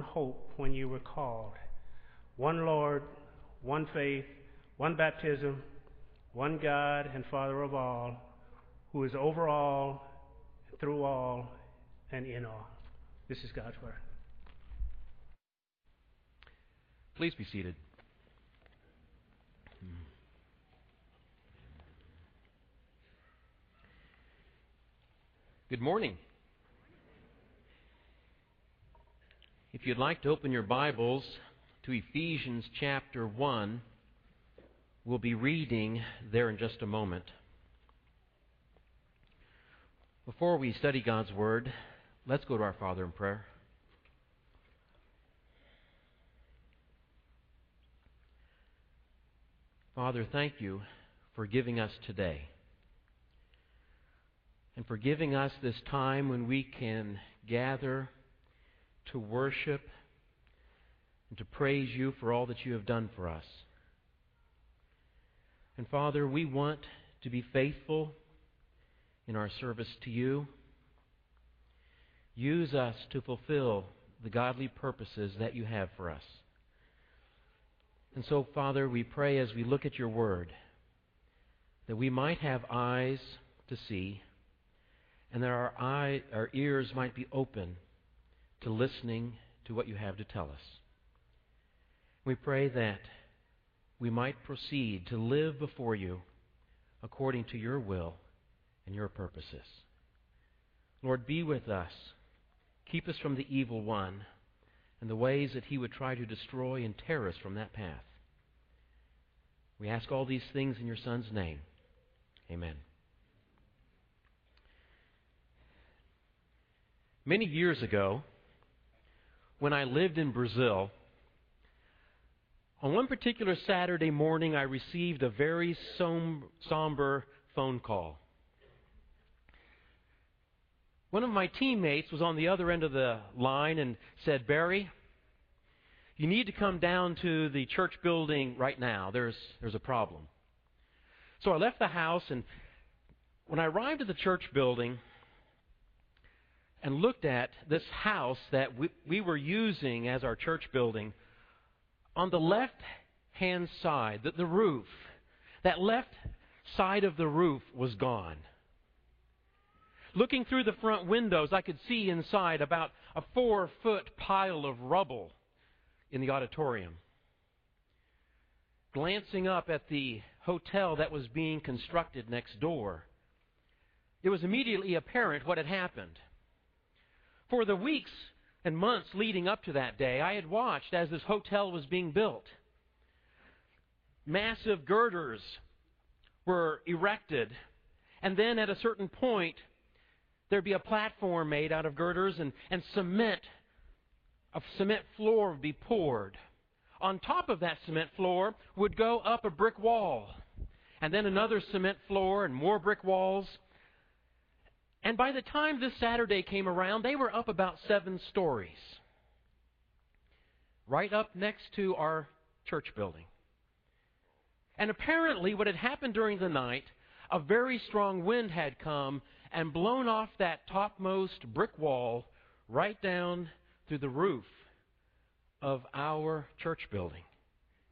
hope when you were called. One Lord, one faith, one baptism, one God and Father of all, who is over all, through all, and in all. This is God's Word. Please be seated. Good morning. If you'd like to open your Bibles to Ephesians chapter 1, we'll be reading there in just a moment. Before we study God's Word, let's go to our Father in prayer. Father, thank you for giving us today and for giving us this time when we can gather to worship and to praise you for all that you have done for us. And Father, we want to be faithful in our service to you. Use us to fulfill the godly purposes that you have for us. And so, Father, we pray as we look at your word that we might have eyes to see and that our, eye, our ears might be open to listening to what you have to tell us. We pray that we might proceed to live before you according to your will and your purposes. Lord, be with us. Keep us from the evil one and the ways that he would try to destroy and tear us from that path. We ask all these things in your Son's name. Amen. Many years ago, when I lived in Brazil, on one particular Saturday morning, I received a very somber phone call. One of my teammates was on the other end of the line and said, Barry, you need to come down to the church building right now. There's, there's a problem. So I left the house, and when I arrived at the church building, and looked at this house that we, we were using as our church building, on the left hand side, the, the roof, that left side of the roof was gone. Looking through the front windows, I could see inside about a four foot pile of rubble in the auditorium. Glancing up at the hotel that was being constructed next door, it was immediately apparent what had happened. For the weeks and months leading up to that day, I had watched as this hotel was being built. Massive girders were erected, and then at a certain point, there'd be a platform made out of girders, and, and cement, a cement floor would be poured. On top of that cement floor would go up a brick wall, and then another cement floor and more brick walls. And by the time this Saturday came around, they were up about seven stories. Right up next to our church building. And apparently, what had happened during the night, a very strong wind had come and blown off that topmost brick wall right down through the roof of our church building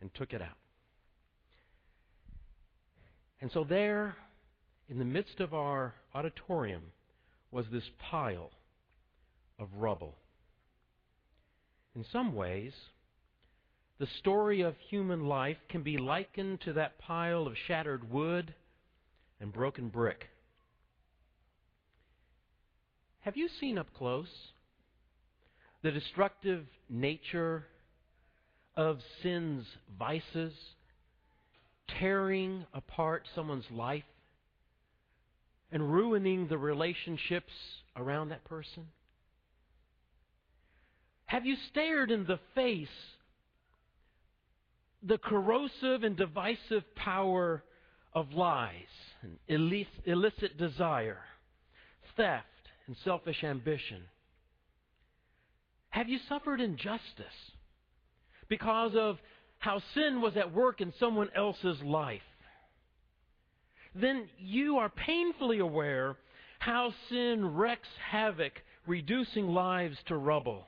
and took it out. And so, there, in the midst of our auditorium, was this pile of rubble. In some ways, the story of human life can be likened to that pile of shattered wood and broken brick. Have you seen up close the destructive nature of sin's vices tearing apart someone's life? And ruining the relationships around that person? Have you stared in the face the corrosive and divisive power of lies and illicit desire, theft, and selfish ambition? Have you suffered injustice because of how sin was at work in someone else's life? Then you are painfully aware how sin wreaks havoc, reducing lives to rubble.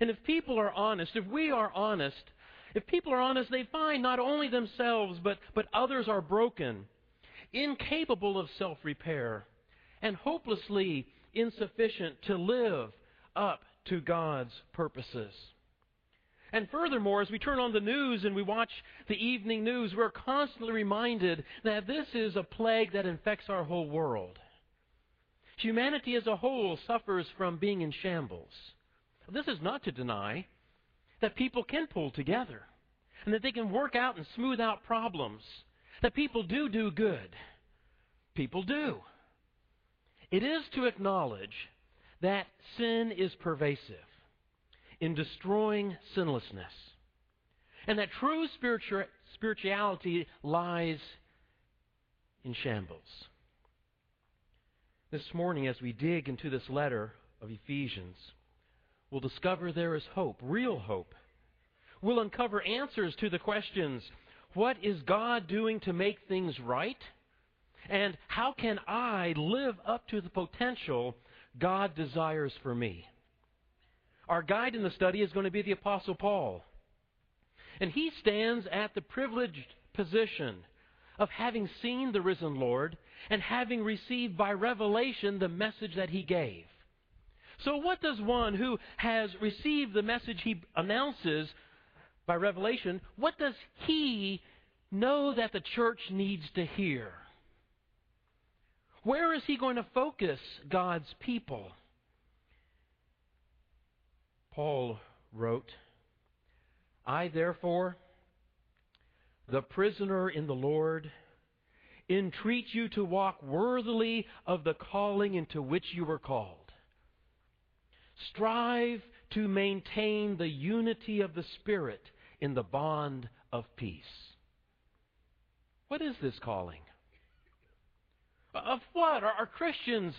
And if people are honest, if we are honest, if people are honest, they find not only themselves, but, but others are broken, incapable of self repair, and hopelessly insufficient to live up to God's purposes. And furthermore, as we turn on the news and we watch the evening news, we're constantly reminded that this is a plague that infects our whole world. Humanity as a whole suffers from being in shambles. This is not to deny that people can pull together and that they can work out and smooth out problems, that people do do good. People do. It is to acknowledge that sin is pervasive in destroying sinlessness, and that true spirituality lies in shambles. This morning, as we dig into this letter of Ephesians, we'll discover there is hope, real hope. We'll uncover answers to the questions what is God doing to make things right? And how can I live up to the potential God desires for me? Our guide in the study is going to be the Apostle Paul. And he stands at the privileged position of having seen the risen Lord and having received by revelation the message that he gave. So, what does one who has received the message he announces by revelation, what does he know that the church needs to hear? Where is he going to focus God's people? Paul wrote, I therefore, the prisoner in the Lord, entreat you to walk worthily of the calling into which you were called. Strive to maintain the unity of the Spirit in the bond of peace. What is this calling? Of what are Christians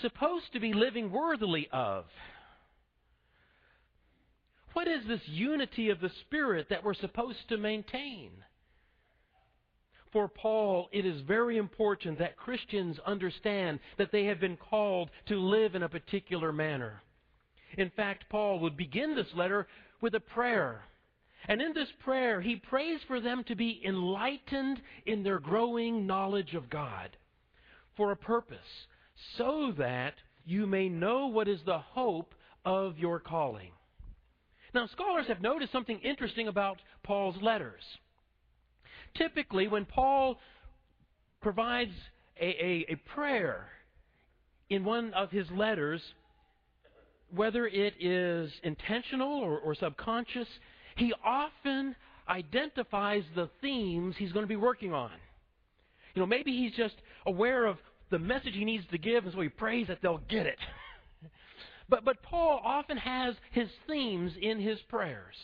supposed to be living worthily of? What is this unity of the Spirit that we're supposed to maintain? For Paul, it is very important that Christians understand that they have been called to live in a particular manner. In fact, Paul would begin this letter with a prayer. And in this prayer, he prays for them to be enlightened in their growing knowledge of God for a purpose, so that you may know what is the hope of your calling. Now, scholars have noticed something interesting about Paul's letters. Typically, when Paul provides a, a, a prayer in one of his letters, whether it is intentional or, or subconscious, he often identifies the themes he's going to be working on. You know, maybe he's just aware of the message he needs to give, and so he prays that they'll get it. but, but Paul often has his themes in his prayers.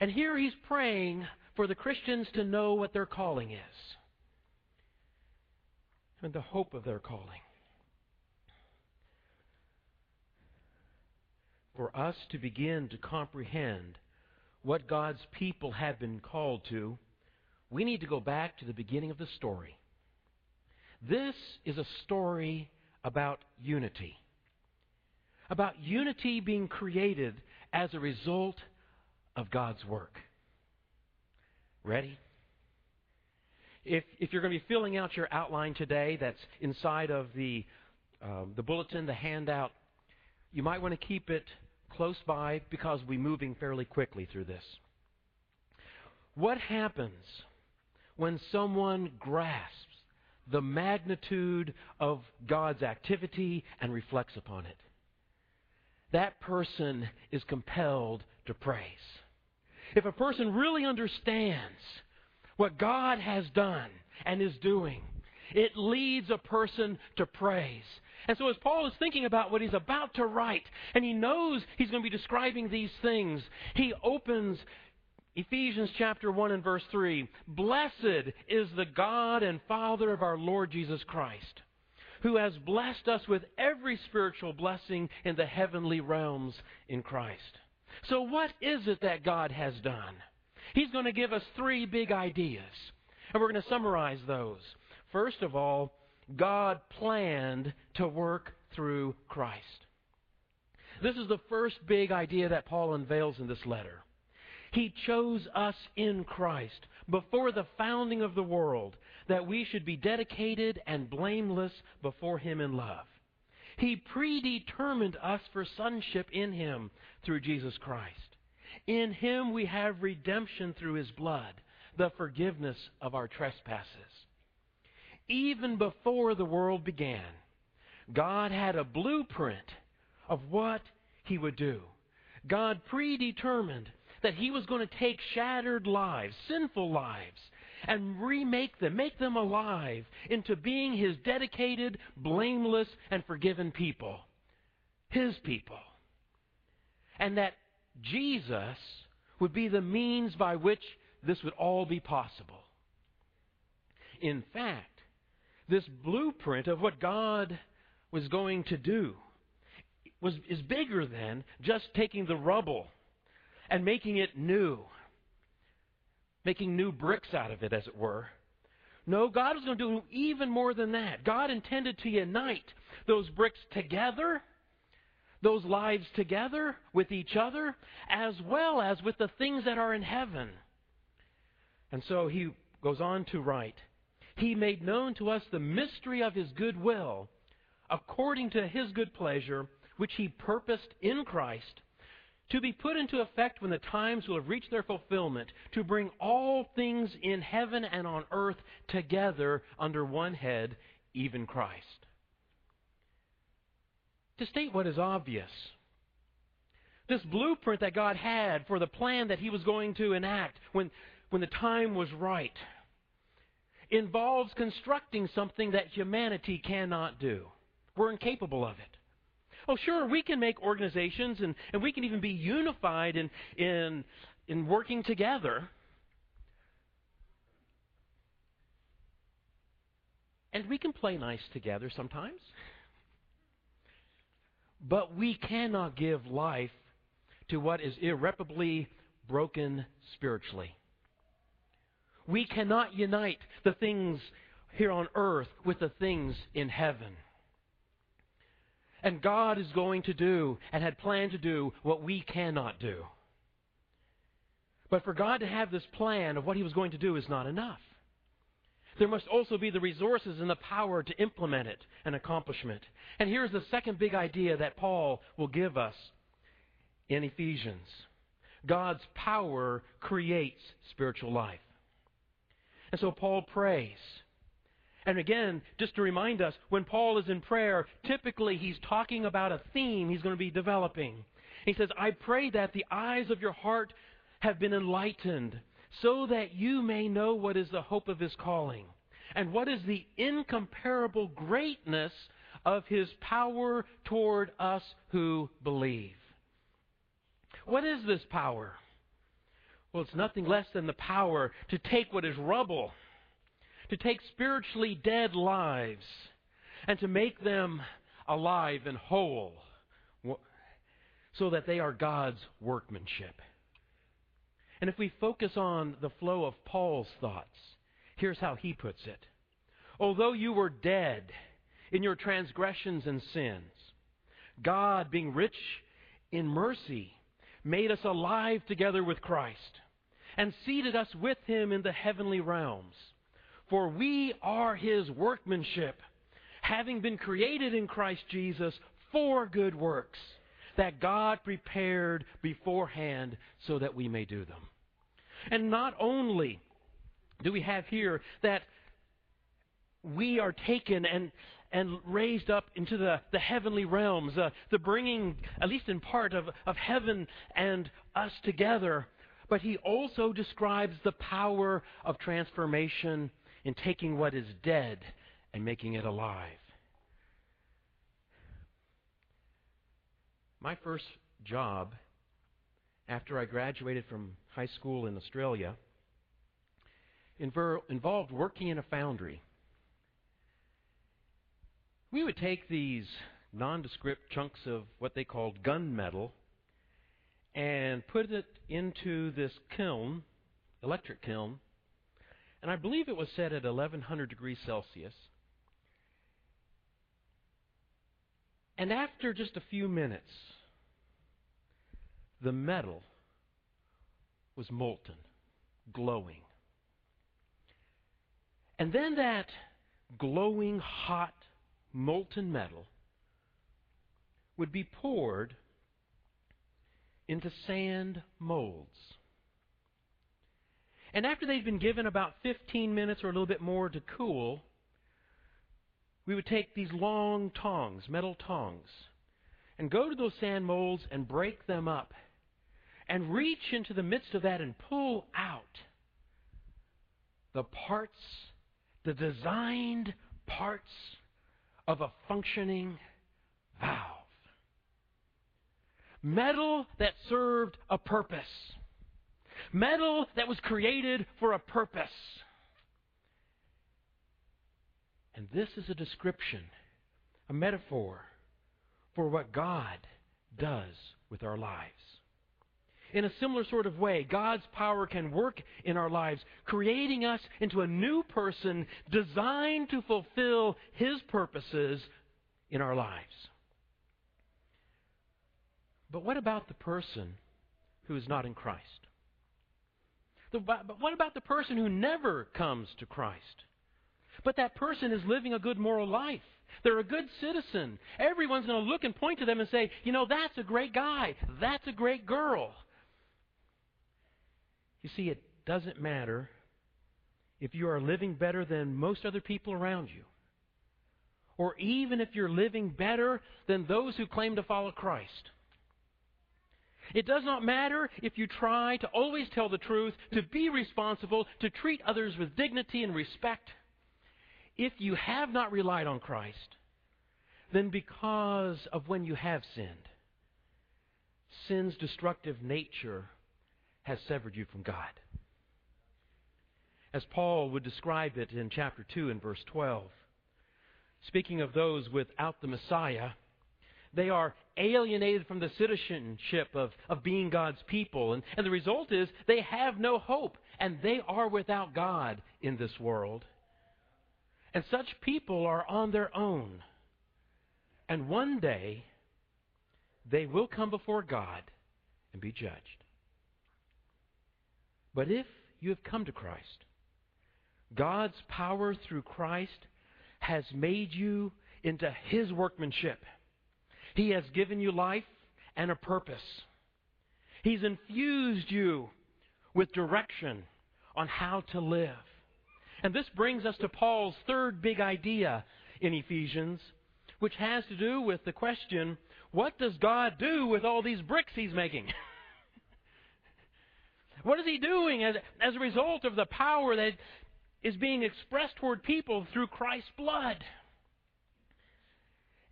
And here he's praying for the Christians to know what their calling is and the hope of their calling. For us to begin to comprehend what God's people have been called to, we need to go back to the beginning of the story. This is a story about unity. About unity being created as a result of God's work. Ready? If, if you're going to be filling out your outline today that's inside of the, um, the bulletin, the handout, you might want to keep it close by because we're moving fairly quickly through this. What happens when someone grasps the magnitude of God's activity and reflects upon it. That person is compelled to praise. If a person really understands what God has done and is doing, it leads a person to praise. And so, as Paul is thinking about what he's about to write, and he knows he's going to be describing these things, he opens Ephesians chapter 1 and verse 3 Blessed is the God and Father of our Lord Jesus Christ, who has blessed us with every spiritual blessing in the heavenly realms in Christ. So, what is it that God has done? He's going to give us three big ideas, and we're going to summarize those. First of all, God planned to work through Christ. This is the first big idea that Paul unveils in this letter. He chose us in Christ before the founding of the world that we should be dedicated and blameless before Him in love. He predetermined us for sonship in Him through Jesus Christ. In Him we have redemption through His blood, the forgiveness of our trespasses. Even before the world began, God had a blueprint of what He would do. God predetermined that He was going to take shattered lives, sinful lives, and remake them, make them alive into being His dedicated, blameless, and forgiven people. His people. And that Jesus would be the means by which this would all be possible. In fact, this blueprint of what God was going to do was, is bigger than just taking the rubble and making it new, making new bricks out of it, as it were. No, God was going to do even more than that. God intended to unite those bricks together, those lives together with each other, as well as with the things that are in heaven. And so he goes on to write He made known to us the mystery of His good will, according to His good pleasure, which He purposed in Christ to be put into effect when the times will have reached their fulfillment, to bring all things in heaven and on earth together under one head, even Christ. To state what is obvious, this blueprint that God had for the plan that He was going to enact when, when the time was right involves constructing something that humanity cannot do. We're incapable of it. Oh, sure, we can make organizations and, and we can even be unified in, in, in working together. And we can play nice together sometimes. But we cannot give life to what is irreparably broken spiritually. We cannot unite the things here on earth with the things in heaven. And God is going to do and had planned to do what we cannot do. But for God to have this plan of what He was going to do is not enough. There must also be the resources and the power to implement it and accomplishment. And here's the second big idea that Paul will give us in Ephesians God's power creates spiritual life. And so Paul prays and again, just to remind us, when Paul is in prayer, typically he's talking about a theme he's going to be developing. He says, I pray that the eyes of your heart have been enlightened, so that you may know what is the hope of his calling, and what is the incomparable greatness of his power toward us who believe. What is this power? Well, it's nothing less than the power to take what is rubble to take spiritually dead lives and to make them alive and whole so that they are God's workmanship. And if we focus on the flow of Paul's thoughts, here's how he puts it. Although you were dead in your transgressions and sins, God, being rich in mercy, made us alive together with Christ and seated us with him in the heavenly realms for we are his workmanship, having been created in Christ Jesus for good works, that God prepared beforehand so that we may do them. And not only do we have here that we are taken and and raised up into the, the heavenly realms, uh, the bringing, at least in part, of, of heaven and us together. But he also describes the power of transformation in taking what is dead and making it alive. My first job after I graduated from high school in Australia involved working in a foundry. We would take these nondescript chunks of what they called gunmetal and put it into this kiln, electric kiln, and I believe it was set at 1100 degrees Celsius. And after just a few minutes, the metal was molten, glowing. And then that glowing, hot, molten metal would be poured into sand molds. And after they'd been given about 15 minutes or a little bit more to cool, we would take these long tongs, metal tongs, and go to those sand molds and break them up and reach into the midst of that and pull out the parts, the designed parts of a functioning valve. Metal that served a purpose. Metal that was created for a purpose. And this is a description, a metaphor for what God does with our lives. In a similar sort of way, God's power can work in our lives, creating us into a new person designed to fulfill His purposes in our lives. But what about the person who is not in Christ? But what about the person who never comes to Christ? But that person is living a good moral life. They're a good citizen. Everyone's going to look and point to them and say, you know, that's a great guy. That's a great girl. You see, it doesn't matter if you are living better than most other people around you, or even if you're living better than those who claim to follow Christ. It does not matter if you try to always tell the truth, to be responsible, to treat others with dignity and respect. If you have not relied on Christ, then because of when you have sinned, sin's destructive nature has severed you from God. As Paul would describe it in chapter 2 and verse 12, speaking of those without the Messiah, they are alienated from the citizenship of, of being God's people. And, and the result is they have no hope, and they are without God in this world. And such people are on their own. And one day, they will come before God and be judged. But if you have come to Christ, God's power through Christ has made you into His workmanship. He has given you life and a purpose. He's infused you with direction on how to live. And this brings us to Paul's third big idea in Ephesians, which has to do with the question what does God do with all these bricks he's making? What is he doing as, as a result of the power that is being expressed toward people through Christ's blood?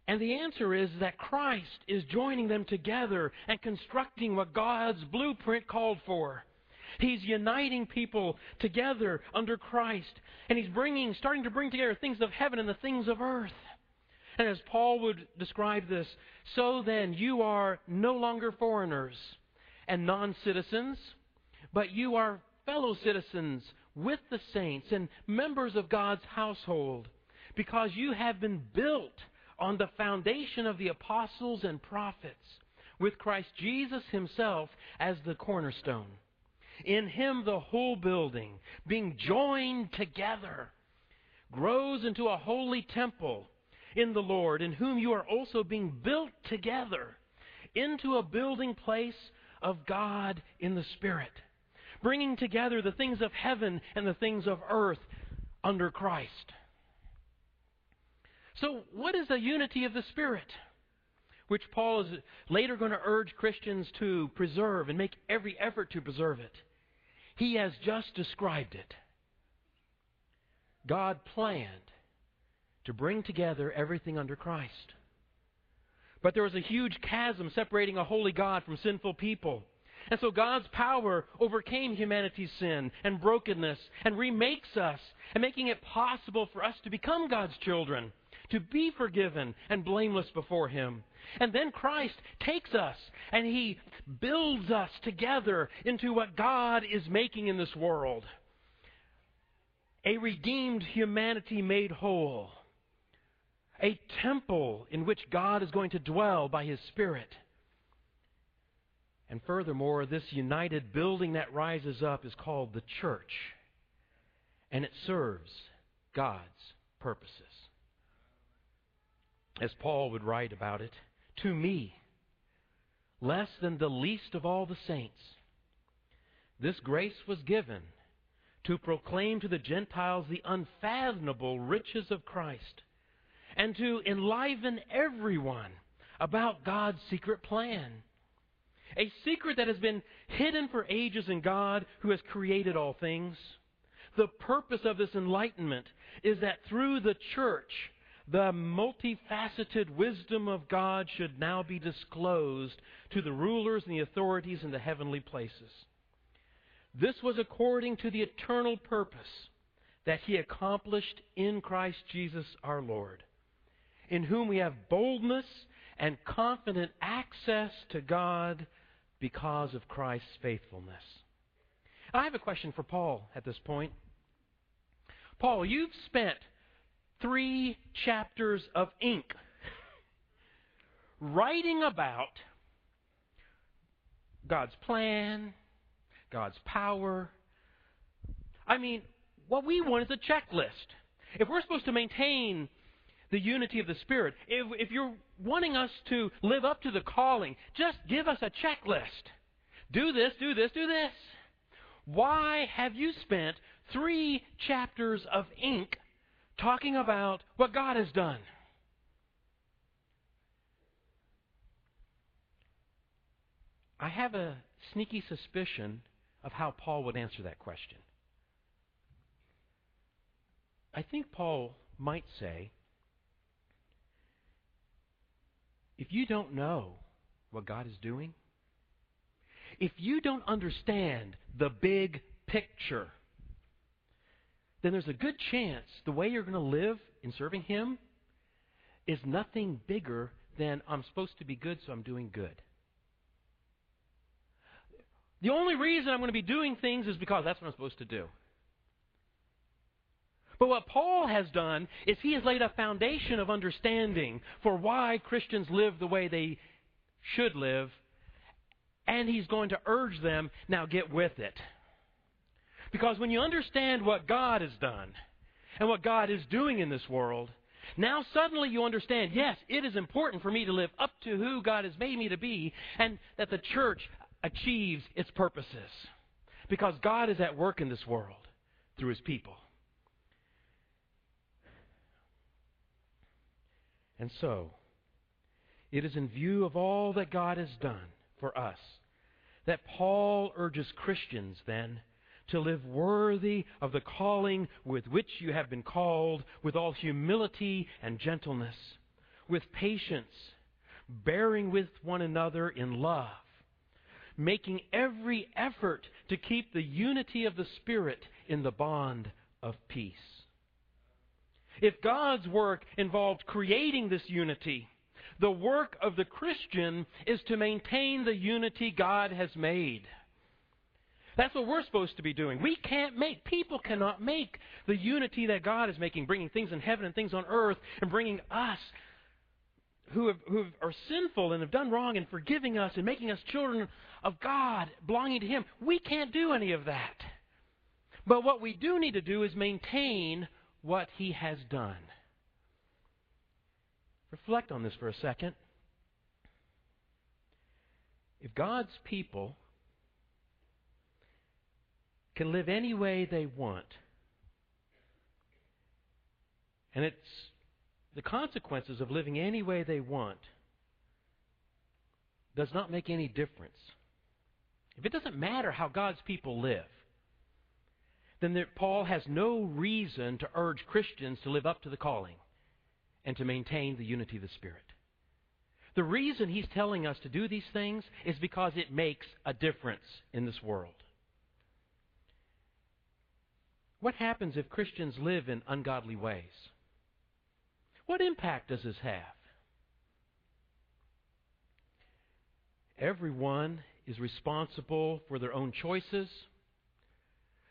And the answer is that Christ is joining them together and constructing what God's blueprint called for. He's uniting people together under Christ, and he's bringing, starting to bring together things of heaven and the things of earth. And as Paul would describe this, so then you are no longer foreigners and non citizens but you are fellow citizens with the saints and members of God's household because you have been built on the foundation of the apostles and prophets with Christ Jesus himself as the cornerstone. In him the whole building, being joined together, grows into a holy temple in the Lord, in whom you are also being built together into a building place of God in the Spirit bringing together the things of heaven and the things of earth under Christ. So, what is the unity of the Spirit? Which Paul is later going to urge Christians to preserve and make every effort to preserve it. He has just described it. God planned to bring together everything under Christ. But there was a huge chasm separating a holy God from sinful people. And so God's power overcame humanity's sin and brokenness and remakes us and making it possible for us to become God's children, to be forgiven and blameless before Him. And then Christ takes us and He builds us together into what God is making in this world. A redeemed humanity made whole. A temple in which God is going to dwell by His Spirit And furthermore, this united building that rises up is called the church, and it serves God's purposes. As Paul would write about it, to me, less than the least of all the saints, this grace was given to proclaim to the Gentiles the unfathomable riches of Christ and to enliven everyone about God's secret plan. A secret that has been hidden for ages in God who has created all things. The purpose of this enlightenment is that through the church, the multifaceted wisdom of God should now be disclosed to the rulers and the authorities in the heavenly places. This was according to the eternal purpose that He accomplished in Christ Jesus our Lord, in whom we have boldness and confident access to God because of Christ's faithfulness. I have a question for Paul at this point. Paul, you've spent three chapters of ink writing about God's plan, God's power. I mean, what we want is a checklist. If we're supposed to maintain the unity of the Spirit, if, if you're wanting us to live up to the calling, just give us a checklist. Do this, do this, do this. Why have you spent three chapters of ink talking about what God has done? I have a sneaky suspicion of how Paul would answer that question. I think Paul might say, if you don't know what God is doing, if you don't understand the big picture, then there's a good chance the way you're going to live in serving Him is nothing bigger than I'm supposed to be good, so I'm doing good. The only reason I'm going to be doing things is because that's what I'm supposed to do. But what Paul has done is he has laid a foundation of understanding for why Christians live the way they should live, and he's going to urge them now get with it. Because when you understand what God has done and what God is doing in this world, now suddenly you understand, yes, it is important for me to live up to who God has made me to be, and that the church achieves its purposes. Because God is at work in this world through his people. And so, it is in view of all that God has done for us that Paul urges Christians then to live worthy of the calling with which you have been called, with all humility and gentleness, with patience, bearing with one another in love making every effort to keep the unity of the Spirit in the bond of peace. If God's work involved creating this unity, the work of the Christian is to maintain the unity God has made. That's what we're supposed to be doing. We can't make, people cannot make the unity that God is making, bringing things in heaven and things on earth, and bringing us who, have, who are sinful and have done wrong and forgiving us and making us children of God, belonging to Him. We can't do any of that. But what we do need to do is maintain what He has done. Reflect on this for a second. If God's people can live any way they want, and it's the consequences of living any way they want does not make any difference. If it doesn't matter how God's people live, then there, Paul has no reason to urge Christians to live up to the calling and to maintain the unity of the Spirit. The reason he's telling us to do these things is because it makes a difference in this world. What happens if Christians live in ungodly ways? What impact does this have? Everyone is responsible for their own choices.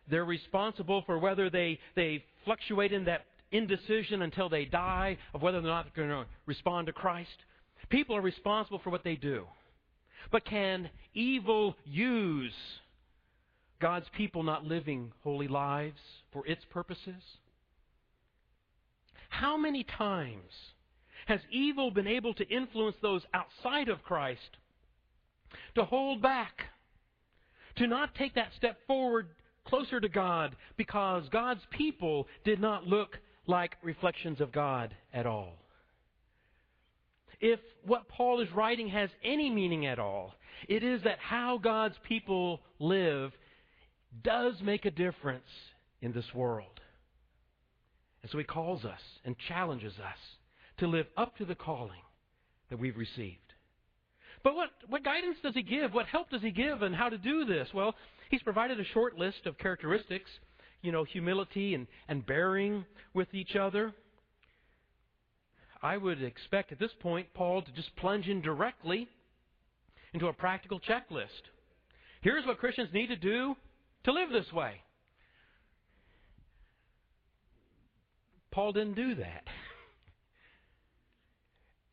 They're responsible for whether they, they fluctuate in that indecision until they die of whether they're not going to respond to Christ. People are responsible for what they do. But can evil use God's people not living holy lives for its purposes? How many times has evil been able to influence those outside of Christ to hold back, to not take that step forward closer to God because God's people did not look like reflections of God at all? If what Paul is writing has any meaning at all, it is that how God's people live does make a difference in this world. And so he calls us and challenges us to live up to the calling that we've received. But what, what guidance does he give? What help does he give and how to do this? Well, he's provided a short list of characteristics, you know, humility and, and bearing with each other. I would expect at this point Paul to just plunge in directly into a practical checklist. Here's what Christians need to do to live this way. Paul didn't do that.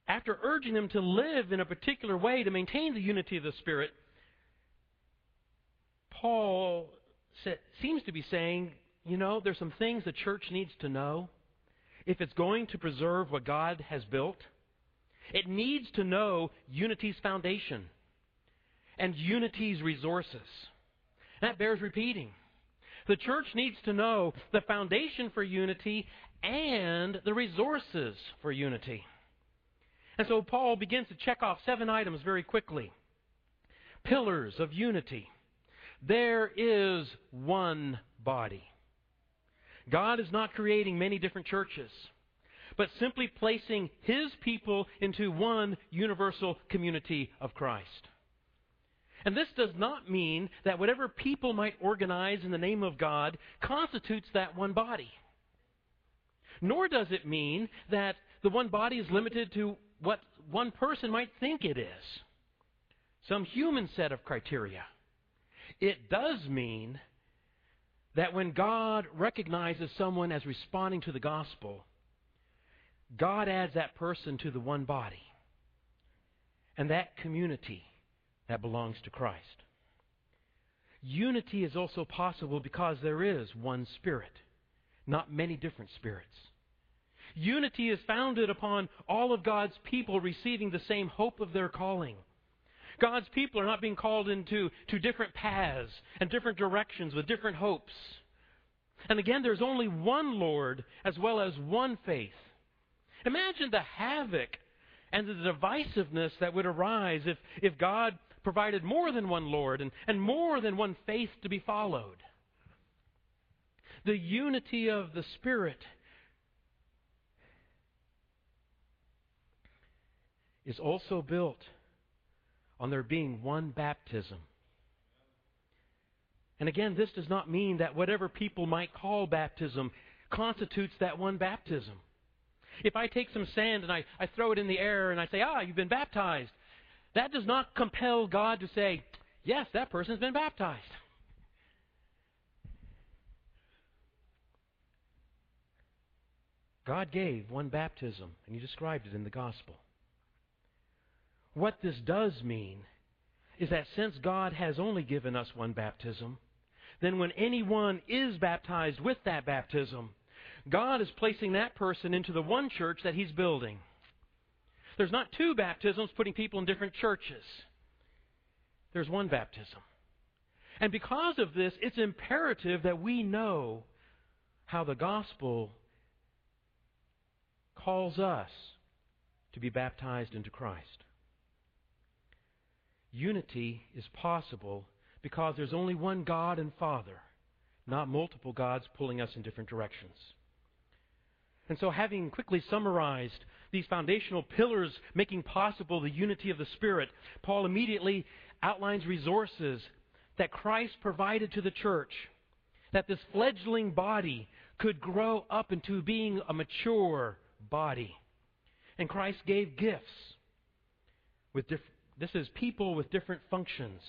After urging them to live in a particular way to maintain the unity of the Spirit, Paul seems to be saying, you know, there's some things the church needs to know if it's going to preserve what God has built. It needs to know unity's foundation and unity's resources. That bears repeating. The church needs to know the foundation for unity and the resources for unity. And so Paul begins to check off seven items very quickly. Pillars of unity. There is one body. God is not creating many different churches, but simply placing His people into one universal community of Christ. And this does not mean that whatever people might organize in the name of God constitutes that one body. Nor does it mean that the one body is limited to what one person might think it is some human set of criteria. It does mean that when God recognizes someone as responding to the gospel, God adds that person to the one body and that community that belongs to Christ. Unity is also possible because there is one Spirit, not many different spirits. Unity is founded upon all of God's people receiving the same hope of their calling. God's people are not being called into to different paths and different directions with different hopes. And again, there's only one Lord as well as one faith. Imagine the havoc and the divisiveness that would arise if, if God provided more than one Lord and, and more than one faith to be followed. The unity of the Spirit is also built on there being one baptism. And again, this does not mean that whatever people might call baptism constitutes that one baptism. If I take some sand and I, I throw it in the air and I say, ah, you've been baptized, that does not compel God to say, yes, that person's been baptized. God gave one baptism, and He described it in the gospel. What this does mean is that since God has only given us one baptism, then when anyone is baptized with that baptism, God is placing that person into the one church that He's building. There's not two baptisms putting people in different churches. There's one baptism. And because of this, it's imperative that we know how the gospel calls us to be baptized into Christ. Unity is possible because there's only one God and Father, not multiple gods pulling us in different directions. And so, having quickly summarized these foundational pillars making possible the unity of the Spirit, Paul immediately outlines resources that Christ provided to the church, that this fledgling body could grow up into being a mature body. And Christ gave gifts with diff- this is people with different functions.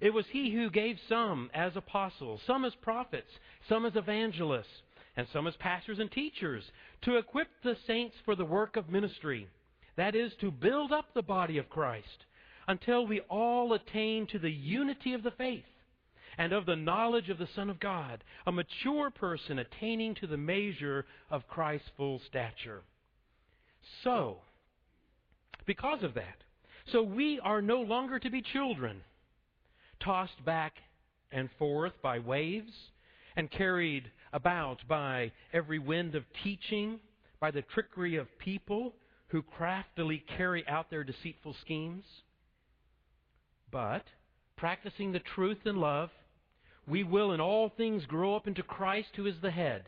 It was he who gave some as apostles, some as prophets, some as evangelists, and some as pastors and teachers, to equip the saints for the work of ministry. That is, to build up the body of Christ until we all attain to the unity of the faith and of the knowledge of the Son of God, a mature person attaining to the measure of Christ's full stature. So, because of that, so we are no longer to be children, tossed back and forth by waves and carried about by every wind of teaching, by the trickery of people who craftily carry out their deceitful schemes. But, practicing the truth in love, we will in all things grow up into Christ who is the head.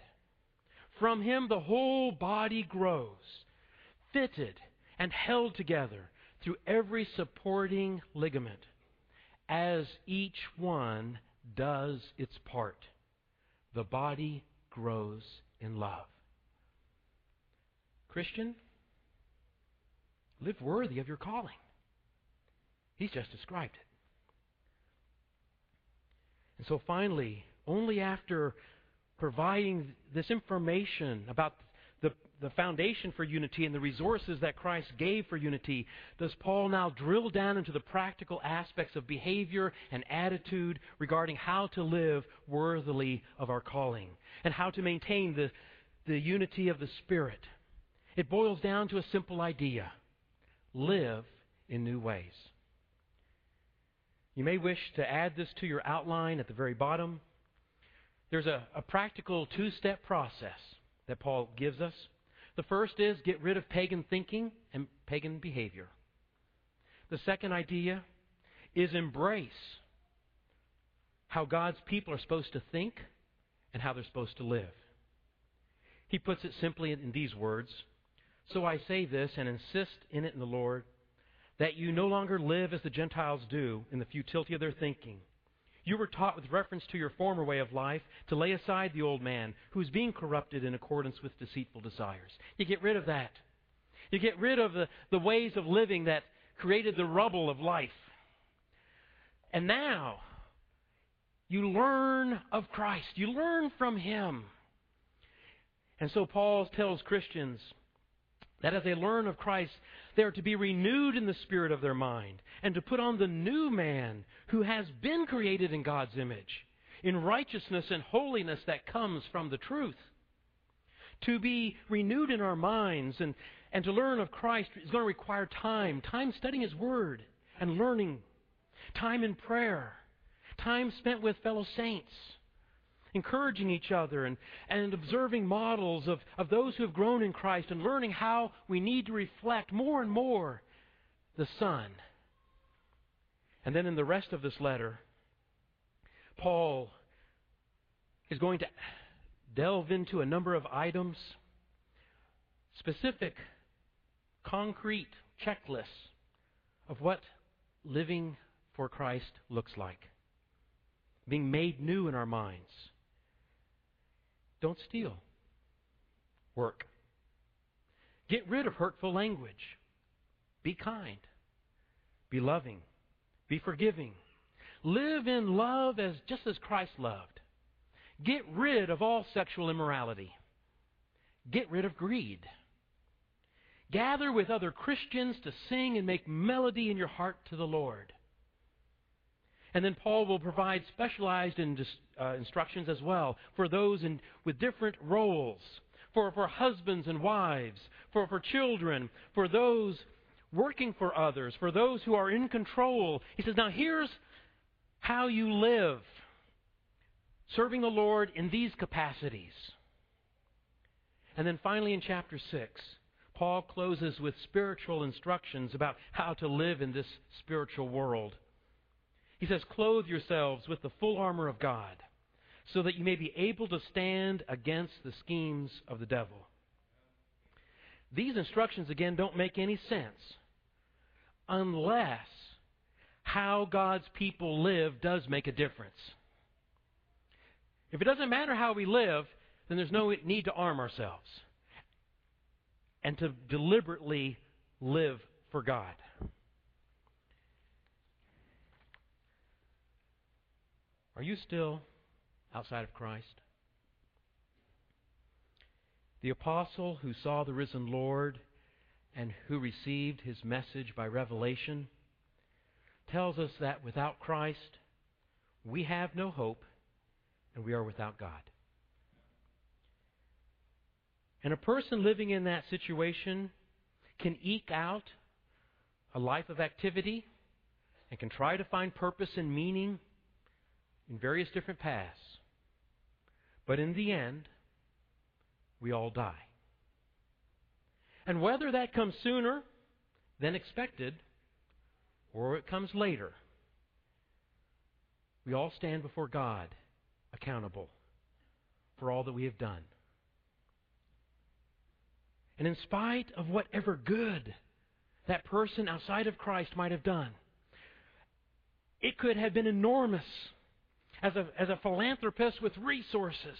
From him the whole body grows, fitted and held together through every supporting ligament, as each one does its part. The body grows in love. Christian, live worthy of your calling. He's just described it. And so finally, only after providing this information about the, foundation for unity and the resources that Christ gave for unity, does Paul now drill down into the practical aspects of behavior and attitude regarding how to live worthily of our calling and how to maintain the, the unity of the Spirit. It boils down to a simple idea live in new ways. You may wish to add this to your outline at the very bottom. There's a, a practical two step process that Paul gives us. The first is get rid of pagan thinking and pagan behavior. The second idea is embrace how God's people are supposed to think and how they're supposed to live. He puts it simply in these words So I say this and insist in it in the Lord that you no longer live as the Gentiles do in the futility of their thinking. You were taught with reference to your former way of life to lay aside the old man who is being corrupted in accordance with deceitful desires. You get rid of that. You get rid of the, the ways of living that created the rubble of life. And now, you learn of Christ. You learn from Him. And so Paul tells Christians that as they learn of Christ, they are to be renewed in the spirit of their mind and to put on the new man who has been created in God's image in righteousness and holiness that comes from the truth. To be renewed in our minds and, and to learn of Christ is going to require time time studying His Word and learning, time in prayer, time spent with fellow saints encouraging each other and, and observing models of, of those who have grown in Christ and learning how we need to reflect more and more the Son. And then in the rest of this letter, Paul is going to delve into a number of items, specific, concrete checklists of what living for Christ looks like. Being made new in our minds. Don't steal. Work. Get rid of hurtful language. Be kind. Be loving. Be forgiving. Live in love as just as Christ loved. Get rid of all sexual immorality. Get rid of greed. Gather with other Christians to sing and make melody in your heart to the Lord. And then Paul will provide specialized uh, instructions as well for those in, with different roles, for, for husbands and wives, for, for children, for those working for others, for those who are in control. He says, now here's how you live serving the Lord in these capacities. And then finally in chapter 6, Paul closes with spiritual instructions about how to live in this spiritual world. He says, Clothe yourselves with the full armor of God, so that you may be able to stand against the schemes of the devil. These instructions, again, don't make any sense unless how God's people live does make a difference. If it doesn't matter how we live, then there's no need to arm ourselves and to deliberately live for God. Are you still outside of Christ? The apostle who saw the risen Lord and who received his message by revelation tells us that without Christ, we have no hope and we are without God. And a person living in that situation can eke out a life of activity and can try to find purpose and meaning in various different paths. But in the end, we all die. And whether that comes sooner than expected or it comes later, we all stand before God accountable for all that we have done. And in spite of whatever good that person outside of Christ might have done, it could have been enormous as a, as a philanthropist with resources.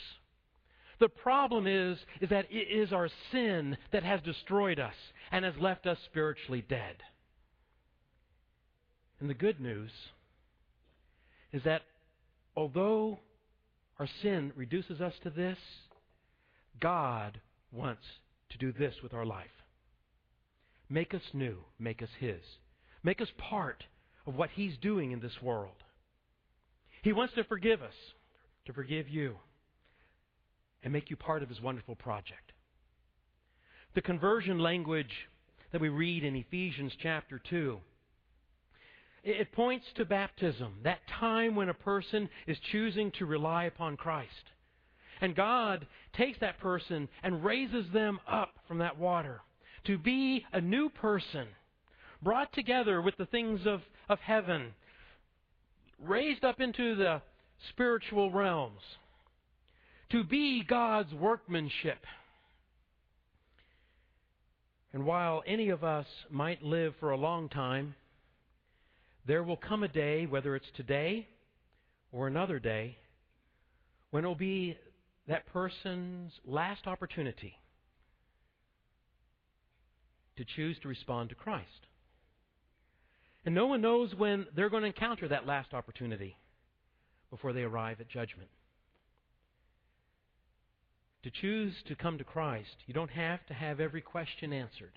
The problem is, is that it is our sin that has destroyed us and has left us spiritually dead. And the good news is that although our sin reduces us to this, God wants to do this with our life. Make us new, make us His. Make us part of what He's doing in this world. He wants to forgive us, to forgive you, and make you part of His wonderful project. The conversion language that we read in Ephesians chapter 2 it points to baptism, that time when a person is choosing to rely upon Christ. And God takes that person and raises them up from that water to be a new person, brought together with the things of, of heaven, raised up into the spiritual realms, to be God's workmanship. And while any of us might live for a long time, there will come a day, whether it's today or another day, when it will be that person's last opportunity to choose to respond to Christ. And no one knows when they're going to encounter that last opportunity before they arrive at judgment. To choose to come to Christ, you don't have to have every question answered.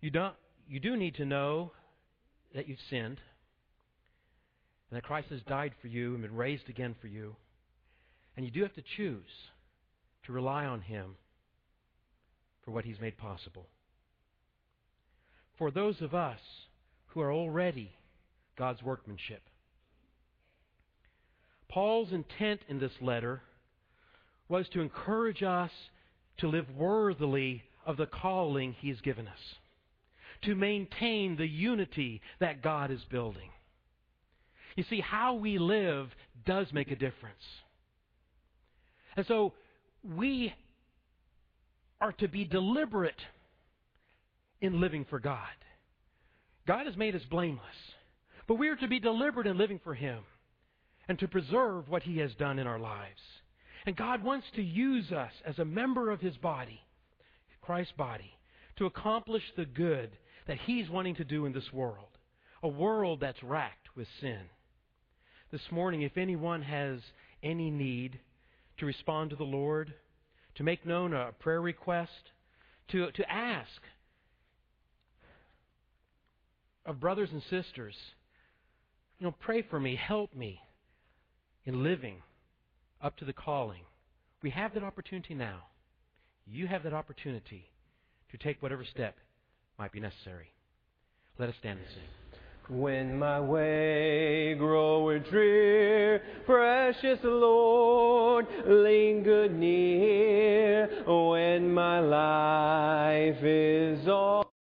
You, don't, you do need to know that you've sinned and that Christ has died for you and been raised again for you. And you do have to choose to rely on Him for what He's made possible. For those of us who are already God's workmanship, Paul's intent in this letter was to encourage us to live worthily of the calling He's given us to maintain the unity that God is building. You see, how we live does make a difference. And so we are to be deliberate in living for God. God has made us blameless, but we are to be deliberate in living for Him and to preserve what He has done in our lives. And God wants to use us as a member of His body, Christ's body, to accomplish the good that He's wanting to do in this world, a world that's racked with sin. This morning, if anyone has any need to respond to the Lord, to make known a prayer request, to, to ask of brothers and sisters, you know, pray for me, help me in living up to the calling. We have that opportunity now. You have that opportunity to take whatever step might be necessary. Let us stand and sing. When my way groweth drear, precious Lord, linger near. When my life is all